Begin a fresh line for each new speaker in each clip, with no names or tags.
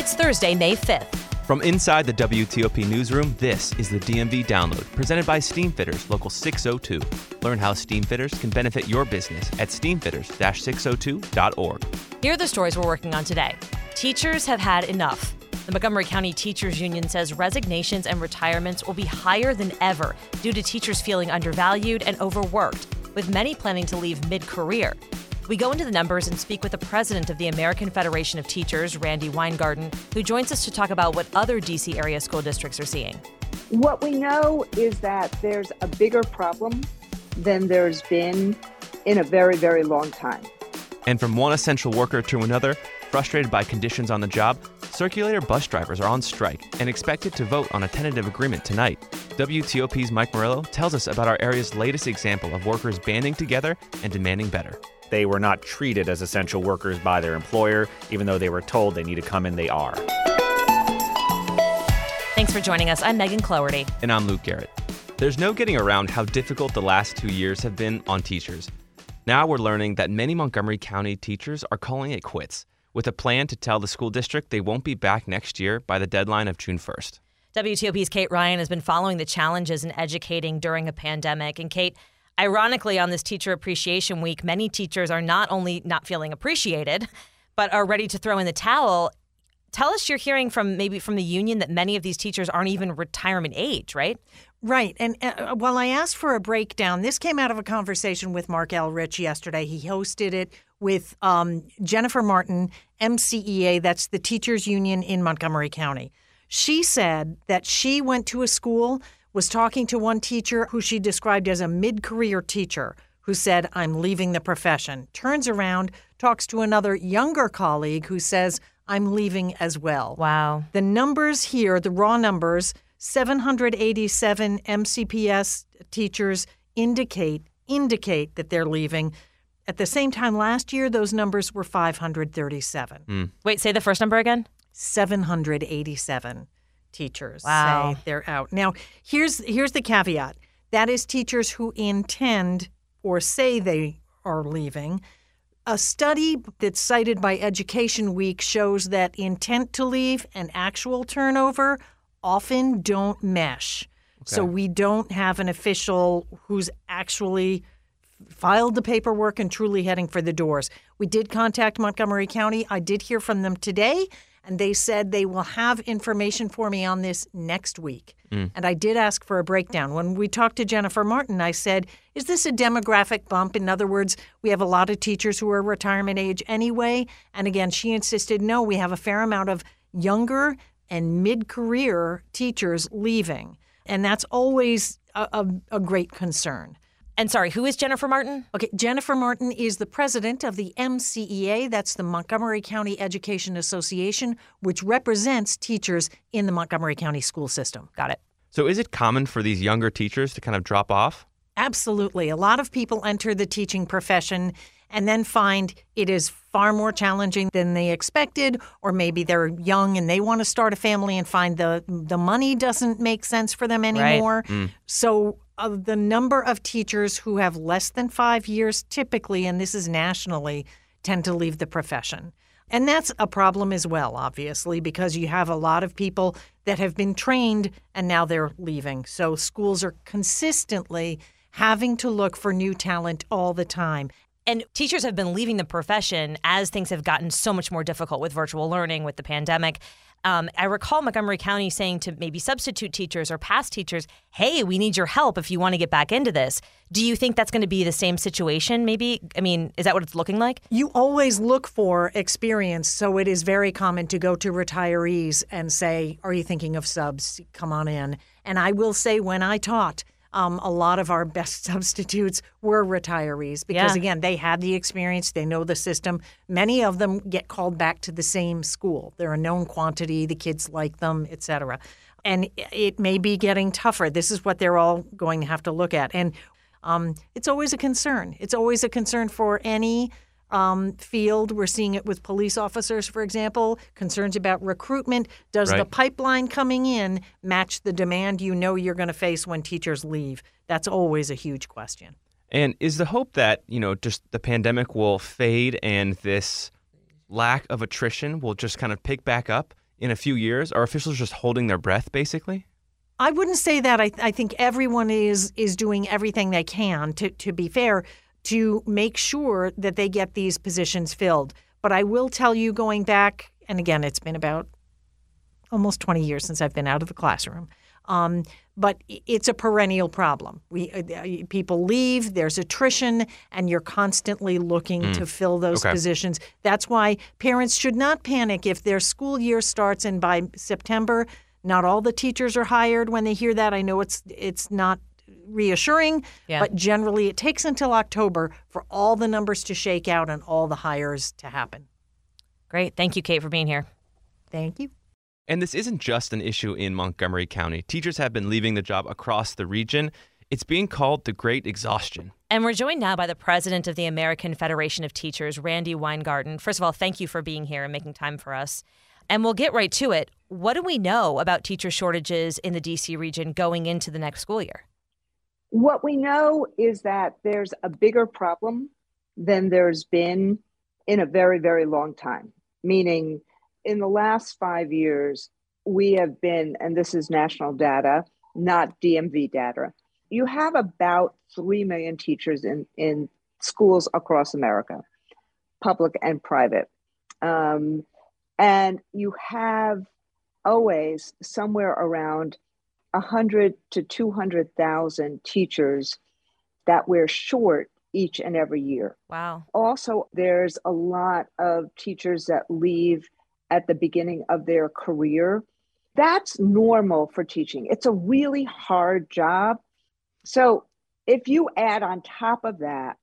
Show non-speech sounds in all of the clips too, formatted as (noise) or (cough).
It's Thursday, May 5th.
From inside the WTOP newsroom, this is the DMV Download, presented by Steamfitters Local 602. Learn how Steamfitters can benefit your business at steamfitters-602.org.
Here are the stories we're working on today. Teachers have had enough. The Montgomery County Teachers Union says resignations and retirements will be higher than ever due to teachers feeling undervalued and overworked, with many planning to leave mid career. We go into the numbers and speak with the president of the American Federation of Teachers, Randi Weingarten, who joins us to talk about what other D.C. area school districts are seeing.
What we know is that there's a bigger problem than there's been in a very, very long time.
And from one essential worker to another, frustrated by conditions on the job, circulator bus drivers are on strike and expected to vote on a tentative agreement tonight. WTOP's Mike Murillo tells us about our area's latest example of workers banding together and demanding better.
They were not treated as essential workers by their employer, even though they were told they need to come in, they are.
Thanks for joining us. I'm Megan Cloherty.
And I'm Luke Garrett. There's no getting around how difficult the last two years have been on teachers. Now we're learning that many Montgomery County teachers are calling it quits, with a plan to tell the school district they won't be back next year by the deadline of June 1st.
WTOP's Kate Ryan has been following the challenges in educating during a pandemic. And Kate, ironically, on this Teacher Appreciation Week, many teachers are not only not feeling appreciated, but are ready to throw in the towel. Tell us you're hearing from maybe from the union that many of these teachers aren't even retirement age, right?
Right. And uh, while I asked for a breakdown, this came out of a conversation with Marc Elrich yesterday. He hosted it with um, Jennifer Martin, MCEA, that's the teachers union in Montgomery County. She said that she went to a school, was talking to one teacher who she described as a mid career teacher who said, I'm leaving the profession. Turns around, talks to another younger colleague who says, I'm leaving as well.
Wow.
The numbers here, the raw numbers, 787 MCPS teachers indicate indicate that they're leaving. At the same time last year, those numbers were 537.
Mm.
Wait, say the first number again.
787 teachers
Wow.
say they're out. Now, here's here's the caveat. That is teachers who intend or say they are leaving. A study that's cited by Education Week shows that intent to leave and actual turnover often don't mesh. So we don't have an official who's actually filed the paperwork and truly heading for the doors. We did contact Montgomery County. I did hear from them today, and they said they will have information for me on this next week. Mm. And I did ask for a breakdown. When we talked to Jennifer Martin, I said, Is this a demographic bump? In other words, we have a lot of teachers who are retirement age anyway. And again, she insisted, No, we have a fair amount of younger and mid career teachers leaving. And that's always a, a, a great concern.
And sorry, who is Jennifer Martin?
Okay, Jennifer Martin is the president of the MCEA, that's the Montgomery County Education Association, which represents teachers in the Montgomery County school system.
Got it.
So is it common for these younger teachers to kind of drop off?
Absolutely. A lot of people enter the teaching profession and then find it is far more challenging than they expected, or maybe they're young and they want to start a family and find the the money doesn't make sense for them anymore. Right. So the number of teachers who have less than five years, typically, and this is nationally, tend to leave the profession. And that's a problem as well, obviously, because you have a lot of people that have been trained and now they're leaving. So schools are consistently having to look for new talent all the time.
And teachers have been leaving the profession as things have gotten so much more difficult with virtual learning, with the pandemic. Um, I recall Montgomery County saying to maybe substitute teachers or past teachers, hey, we need your help if you want to get back into this. Do you think that's going to be the same situation, maybe? I mean, is that what it's looking like?
You always look for experience, so it is very common to go to retirees and say, Are you thinking of subs? Come on in. And I will say, when I taught, um, a lot of our best (laughs) substitutes were retirees because,
Yeah.
again, they had the experience, they know the system. Many of them get called back to the same school. They're a known quantity, the kids like them, et cetera. And it may be getting tougher. This is what they're all going to have to look at. And um, it's always a concern. It's always a concern for any um, field. We're seeing it with police officers, for example, concerns about recruitment. Does the pipeline coming in match the demand you know you're going to face when teachers leave? That's always a huge question.
And is the hope that, you know, just the pandemic will fade and this lack of attrition will just kind of pick back up in a few years? Are officials just holding their breath, basically?
I wouldn't say that. I, I think everyone is is doing everything they can to to be fair to make sure that they get these positions filled. But I will tell you, going back, and again, it's been about almost 20 years since I've been out of the classroom. Um, but it's a perennial problem. We uh, people leave, there's attrition, and you're constantly looking to fill those
Okay.
positions. That's why parents should not panic if their school year starts and by September, not all the teachers are hired. When they hear that, I know it's it's not reassuring,
Yeah.
but generally it takes until October for all the numbers to shake out and all the hires to happen.
Great. Thank you, Kate, for being here.
Thank you.
And this isn't just an issue in Montgomery County. Teachers have been leaving the job across the region. It's being called the Great Exhaustion.
And we're joined now by the president of the American Federation of Teachers, Randi Weingarten. First of all, thank you for being here and making time for us. And we'll get right to it. What do we know about teacher shortages in the DC region going into the next school year?
What we know is that there's a bigger problem than there's been in a very, very long time. Meaning, in the last five years, we have been, and this is national data, not DMV data, you have about 3 million teachers in, in schools across America, public and private. Um, and you have always somewhere around 100 to 200,000 teachers that we're short each and every year.
Wow.
Also, there's a lot of teachers that leave at the beginning of their career. That's normal for teaching. It's a really hard job. So, if you add on top of that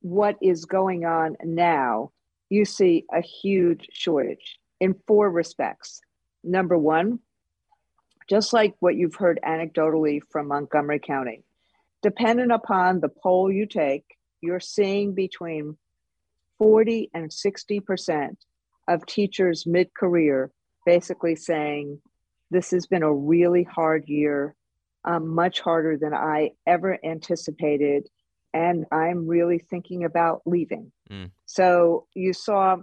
what is going on now, you see a huge shortage in four respects. Number one, just like what you've heard anecdotally from Montgomery County, dependent upon the poll you take, you're seeing between 40 and 60% of teachers mid career basically saying, This has been a really hard year, um, much harder than I ever anticipated. And I'm really thinking about leaving.
Mm.
So you saw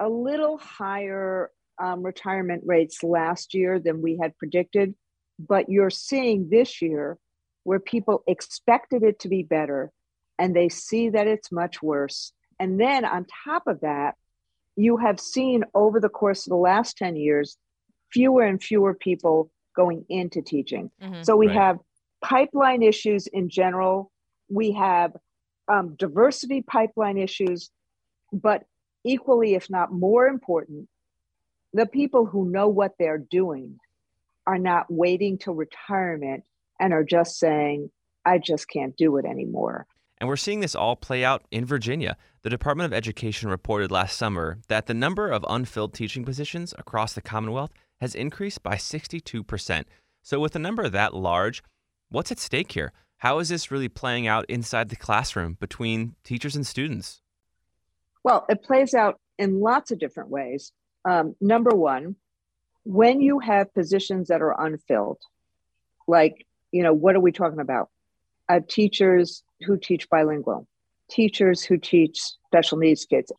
a little higher um, retirement rates last year than we had predicted, but you're seeing this year where people expected it to be better and they see that it's much worse. And then on top of that, you have seen over the course of the last 10 years fewer and fewer people going into teaching.
Mhm.
So we
Right.
have pipeline issues in general. We have um, diversity pipeline issues, but equally, if not more important, the people who know what they're doing are not waiting till retirement and are just saying, I just can't do it anymore.
And we're seeing this all play out in Virginia. The Department of Education reported last summer that the number of unfilled teaching positions across the Commonwealth has increased by 62%. So, with a number that large, what's at stake here? How is this really playing out inside the classroom between teachers and students?
Well, it plays out in lots of different ways. Um, number one, when you have positions that are unfilled, like, you know, what are we talking about? Uh, teachers who teach bilingual, teachers who teach special needs kids.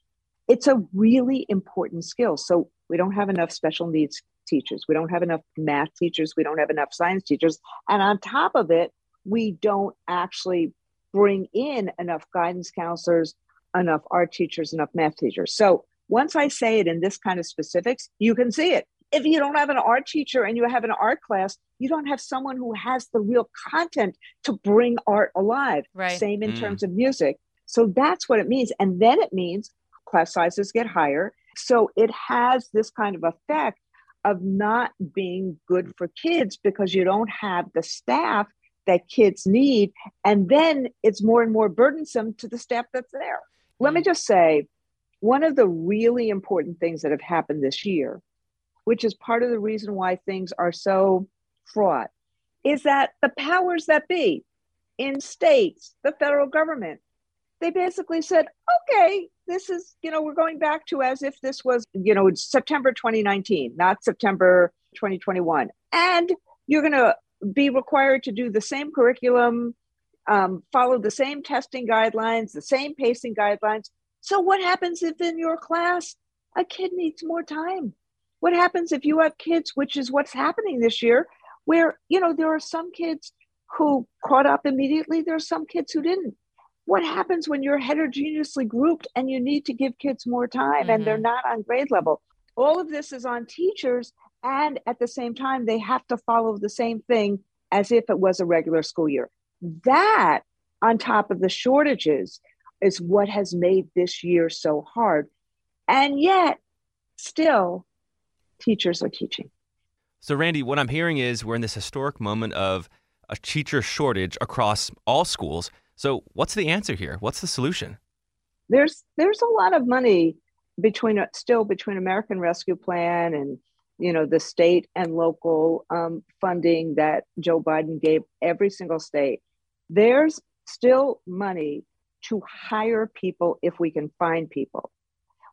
It's a really important skill. So we don't have enough special needs teachers. We don't have enough math teachers. We don't have enough science teachers. And on top of it, we don't actually bring in enough guidance counselors, enough art teachers, enough math teachers. So once I say it in this kind of specifics, you can see it. If you don't have an art teacher and you have an art class, you don't have someone who has the real content to bring art alive.
Right.
Same in
Mm.
terms of music. So that's what it means. And then it means class sizes get higher. So it has this kind of effect of not being good for kids because you don't have the staff that kids need. And then it's more and more burdensome to the staff that's there. Let me mm. just say one of the really important things that have happened this year, which is part of the reason why things are so fraught, is that the powers that be in states, the federal government, they basically said, okay, this is, you know, we're going back to as if this was, you know, September 2019, not September 2021. And you're going to be required to do the same curriculum, um, follow the same testing guidelines, the same pacing guidelines. So, what happens if in your class a kid needs more time? What happens if you have kids, which is what's happening this year, where, you know, there are some kids who caught up immediately, there are some kids who didn't. What happens when you're heterogeneously grouped and you need to give kids more time mm-hmm. and they're mm-hmm. not on grade level? All of this is on teachers and at the same time, they have to follow the same thing as if it was a regular school year. That, on top of the shortages, is what has made this year so hard. And yet, still, teachers are teaching.
So, Randi, what I'm hearing is we're in this historic moment of a teacher shortage across all schools. So, what's the answer here? What's the solution?
There's there's a lot of money between still between American Rescue Plan and you know the state and local um, funding that joe biden gave every single state there's still money to hire people if we can find people.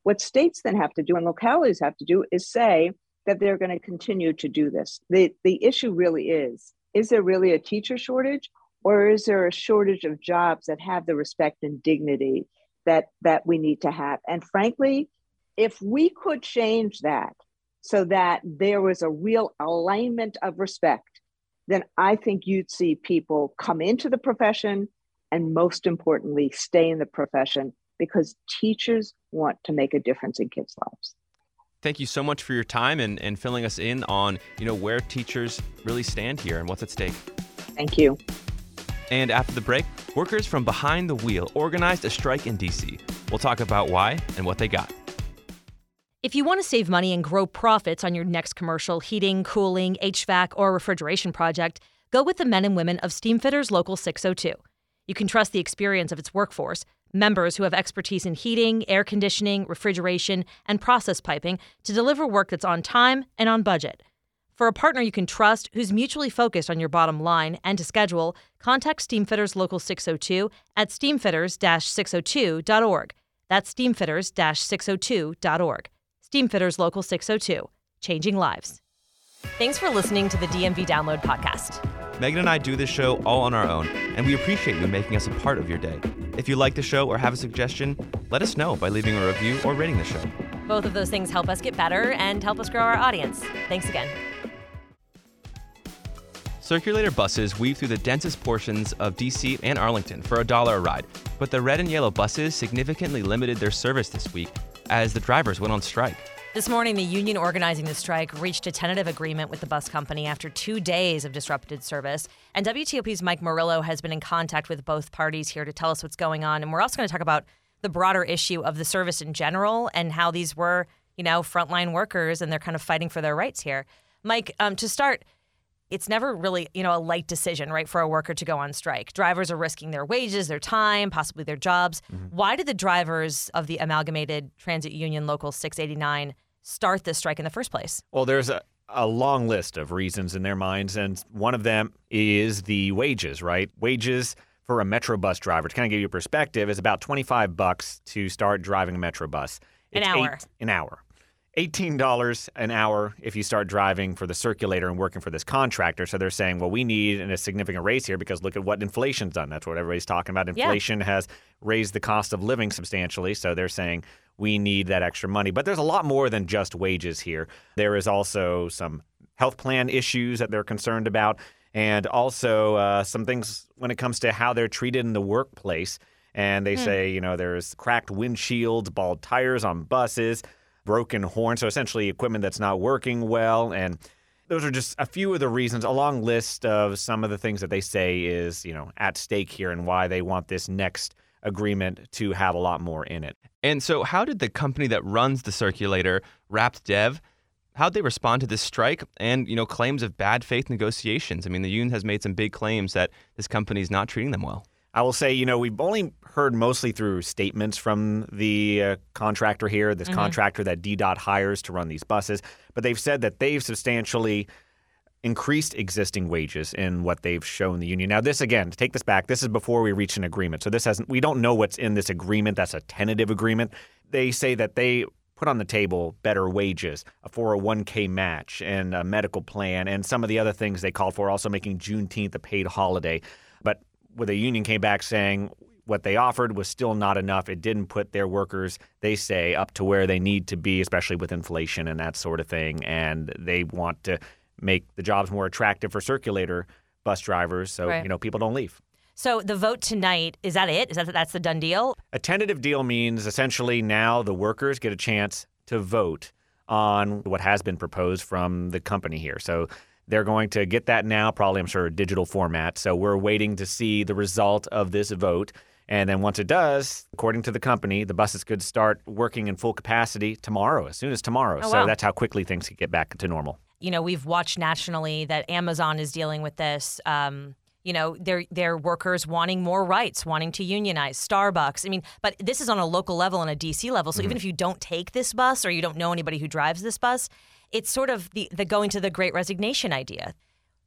What states then have to do and localities have to do is say that they're going to continue to do this. The, the issue really is is there really a teacher shortage or is there a shortage of jobs that have the respect and dignity that that we need to have? And frankly if we could change that so that there was a real alignment of respect, then I think you'd see people come into the profession and most importantly, stay in the profession because teachers want to make a difference in kids' lives.
Thank you so much for your time and, and filling us in on, you know, where teachers really stand here and what's at stake.
Thank you.
And after the break, workers from behind the wheel organized a strike in DC. We'll talk about why and what they got.
If you want to save money and grow profits on your next commercial heating, cooling, HVAC, or refrigeration project, go with the men and women of Steamfitters Local 602. You can trust the experience of its workforce, members who have expertise in heating, air conditioning, refrigeration, and process piping to deliver work that's on time and on budget. For a partner you can trust who's mutually focused on your bottom line and to schedule, contact Steamfitters Local 602 at steamfitters 602.org. That's steamfitters 602.org. Steamfitters Local 602, changing lives. Thanks for listening to the DMV Download Podcast.
Megan and I do this show all on our own, and we appreciate you making us a part of your day. If you like the show or have a suggestion, let us know by leaving a review or rating the show.
Both of those things help us get better and help us grow our audience. Thanks again.
Circulator buses weave through the densest portions of DC and Arlington for a dollar a ride, but the red and yellow buses significantly limited their service this week as the drivers went on strike.
This morning, the union organizing the strike reached a tentative agreement with the bus company after two days of disrupted service. And WTOP's Mike Murillo has been in contact with both parties here to tell us what's going on. And we're also going to talk about the broader issue of the service in general and how these were, you know, frontline workers and they're kind of fighting for their rights here. Mike, um, to start, it's never really, you know, a light decision, right, for a worker to go on strike. Drivers are risking their wages, their time, possibly their jobs. Mm-hmm. Why did the drivers of the Amalgamated Transit Union Local 689 start this strike in the first place?
Well, there's a, a long list of reasons in their minds, and one of them is the wages, right? Wages for a Metro bus driver, to kind of give you a perspective, is about 25 bucks to start driving a Metro bus.
It's an hour.
Eight, an hour. $18 an hour if you start driving for the circulator and working for this contractor. So they're saying, well, we need a significant raise here because look at what inflation's done. That's what everybody's talking about. Inflation yeah. has raised the cost of living substantially. So they're saying we need that extra money. But there's a lot more than just wages here. There is also some health plan issues that they're concerned about, and also uh, some things when it comes to how they're treated in the workplace. And they hmm. say, you know, there's cracked windshields, bald tires on buses broken horn. So essentially, equipment that's not working well. And those are just a few of the reasons, a long list of some of the things that they say is, you know, at stake here and why they want this next agreement to have a lot more in it.
And so, how did the company that runs the circulator, RATP Dev, how'd they respond to this strike and, you know, claims of bad faith negotiations? I mean, the union has made some big claims that this company is not treating them well.
I will say, you know, we've only heard mostly through statements from the uh, contractor here, this mm-hmm. contractor that DDOT hires to run these buses. But they've said that they've substantially increased existing wages in what they've shown the union. Now, this again, to take this back, this is before we reach an agreement. So this hasn't. We don't know what's in this agreement. That's a tentative agreement. They say that they put on the table better wages, a 401k match, and a medical plan, and some of the other things they called for. Also, making Juneteenth a paid holiday. But where the union came back saying what they offered was still not enough. It didn't put their workers, they say, up to where they need to be, especially with inflation and that sort of thing. And they want to make the jobs more attractive for circulator bus drivers so right. you know people don't leave.
So the vote tonight is that it? Is that that's the done deal?
A tentative deal means essentially now the workers get a chance to vote on what has been proposed from the company here. So they're going to get that now, probably I'm sure a digital format. So we're waiting to see the result of this vote. And then once it does, according to the company, the buses could start working in full capacity tomorrow, as soon as tomorrow. Oh, so wow. that's how quickly things could get back to normal
you know, we've watched nationally that Amazon is dealing with this. Um, you know, their their workers wanting more rights, wanting to unionize. Starbucks. I mean, but this is on a local level and a DC level. So mm-hmm. even if you don't take this bus or you don't know anybody who drives this bus, it's sort of the the going to the Great Resignation idea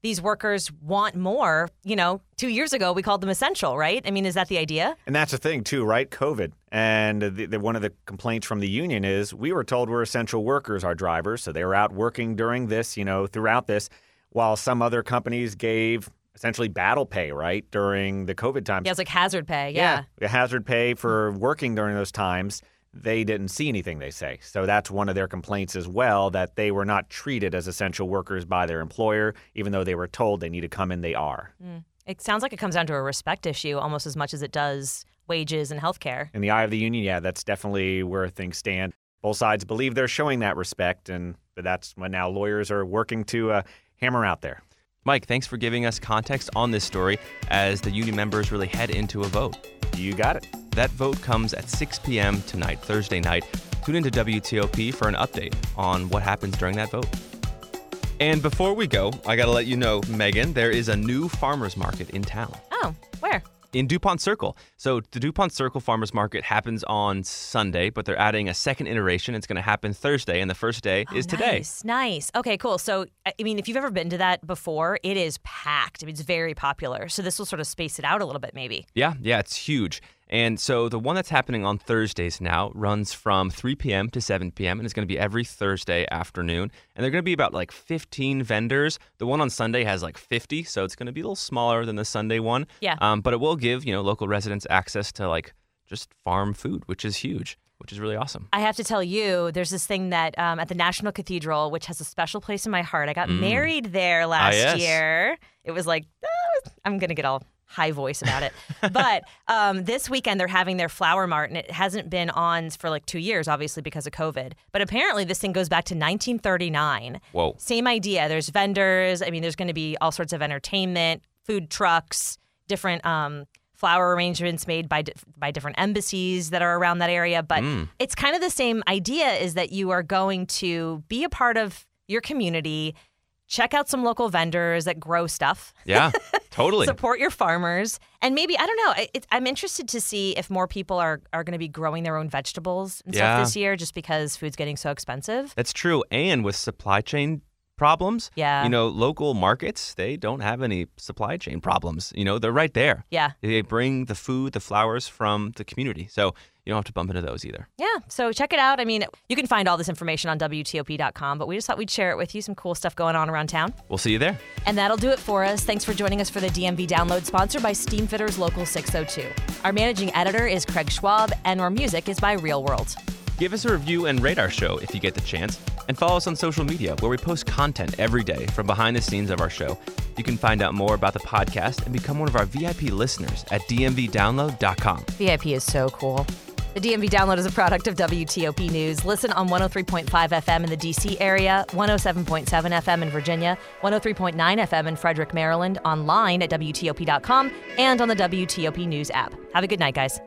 these workers want more. You know, two years ago we called them essential, right? I mean, is that the idea?
And that's the thing too, right? COVID, and the, the, one of the complaints from the union is we were told we're essential workers, our drivers, so they were out working during this, you know, throughout this, while some other companies gave essentially battle pay, right, during the COVID times.
Yeah, it's like hazard pay. Yeah,
yeah hazard pay for working during those times they didn't see anything, they say. So that's one of their complaints as well that they were not treated as essential workers by their employer, even though they were told they need to come in, they are. Mm.
It sounds like it comes down to a respect issue almost as much as it does wages and health care.
In the eye of the union, yeah, that's definitely where things stand. Both sides believe they're showing that respect, and that's what now lawyers are working to uh, hammer out there.
Mike, thanks for giving us context on this story as the union members really head into a vote.
You got it.
That vote comes at 6 p.m. tonight, Thursday night. Tune into WTOP for an update on what happens during that vote. And before we go, I got to let you know, Megan, there is a new farmers market in town.
Oh, where?
In DuPont Circle. So the DuPont Circle Farmers Market happens on Sunday, but they're adding a second iteration. It's going to happen Thursday, and the first day
oh,
is today.
Nice, nice. Okay, cool. So I mean, if you've ever been to that before, it is packed. I mean, it's very popular. So this will sort of space it out a little bit, maybe.
Yeah, yeah, it's huge. And so the one that's happening on Thursdays now runs from 3 p.m. to 7 p.m. and it's going to be every Thursday afternoon. And they're going to be about like 15 vendors. The one on Sunday has like 50, so it's going to be a little smaller than the Sunday one.
Yeah.
Um, but it will give you know local residents access to like just farm food, which is huge which is really awesome.
I have to tell you, there's this thing that um, at the National Cathedral, which has a special place in my heart. I got mm. married there last ah, yes. year. It was like, ah, I'm going to get all high voice about it. (laughs) but um, this weekend they're having their flower mart, and it hasn't been on for like two years, obviously because of COVID. But apparently this thing goes back to 1939.
Whoa!
Same idea. There's vendors. I mean, there's going to be all sorts of entertainment, food trucks, different. Um, flower arrangements made by by different embassies that are around that area but mm. it's kind of the same idea is that you are going to be a part of your community check out some local vendors that grow stuff.
Yeah, (laughs) totally.
Support your farmers. And maybe, I don't know, it, I'm interested to see if more people are, are going to be growing their own vegetables and yeah. stuff this year just because food's getting so expensive.
That's true. And with supply chain problems.
Yeah.
You know, local markets, they don't have any supply chain problems. You know, they're right there.
Yeah.
They bring the food, the flowers from the community. So you don't have to bump into those either.
Yeah. So check it out. I mean, you can find all this information on WTOP.com, but we just thought we'd share it with you. Some cool stuff going on around town.
We'll see you there.
And that'll do it for us. Thanks for joining us for the DMV Download, sponsored by Steamfitters Local 602. Our managing editor is Craig Schwab, and our music is by Real World.
Give us a review and rate our show if you get the chance. And follow us on social media where we post content every day from behind the scenes of our show. You can find out more about the podcast and become one of our VIP listeners at dmvdownload.com.
VIP is so cool. The DMV download is a product of WTOP News. Listen on 103.5 FM in the DC area, 107.7 FM in Virginia, 103.9 FM in Frederick, Maryland, online at WTOP.com, and on the WTOP News app. Have a good night, guys.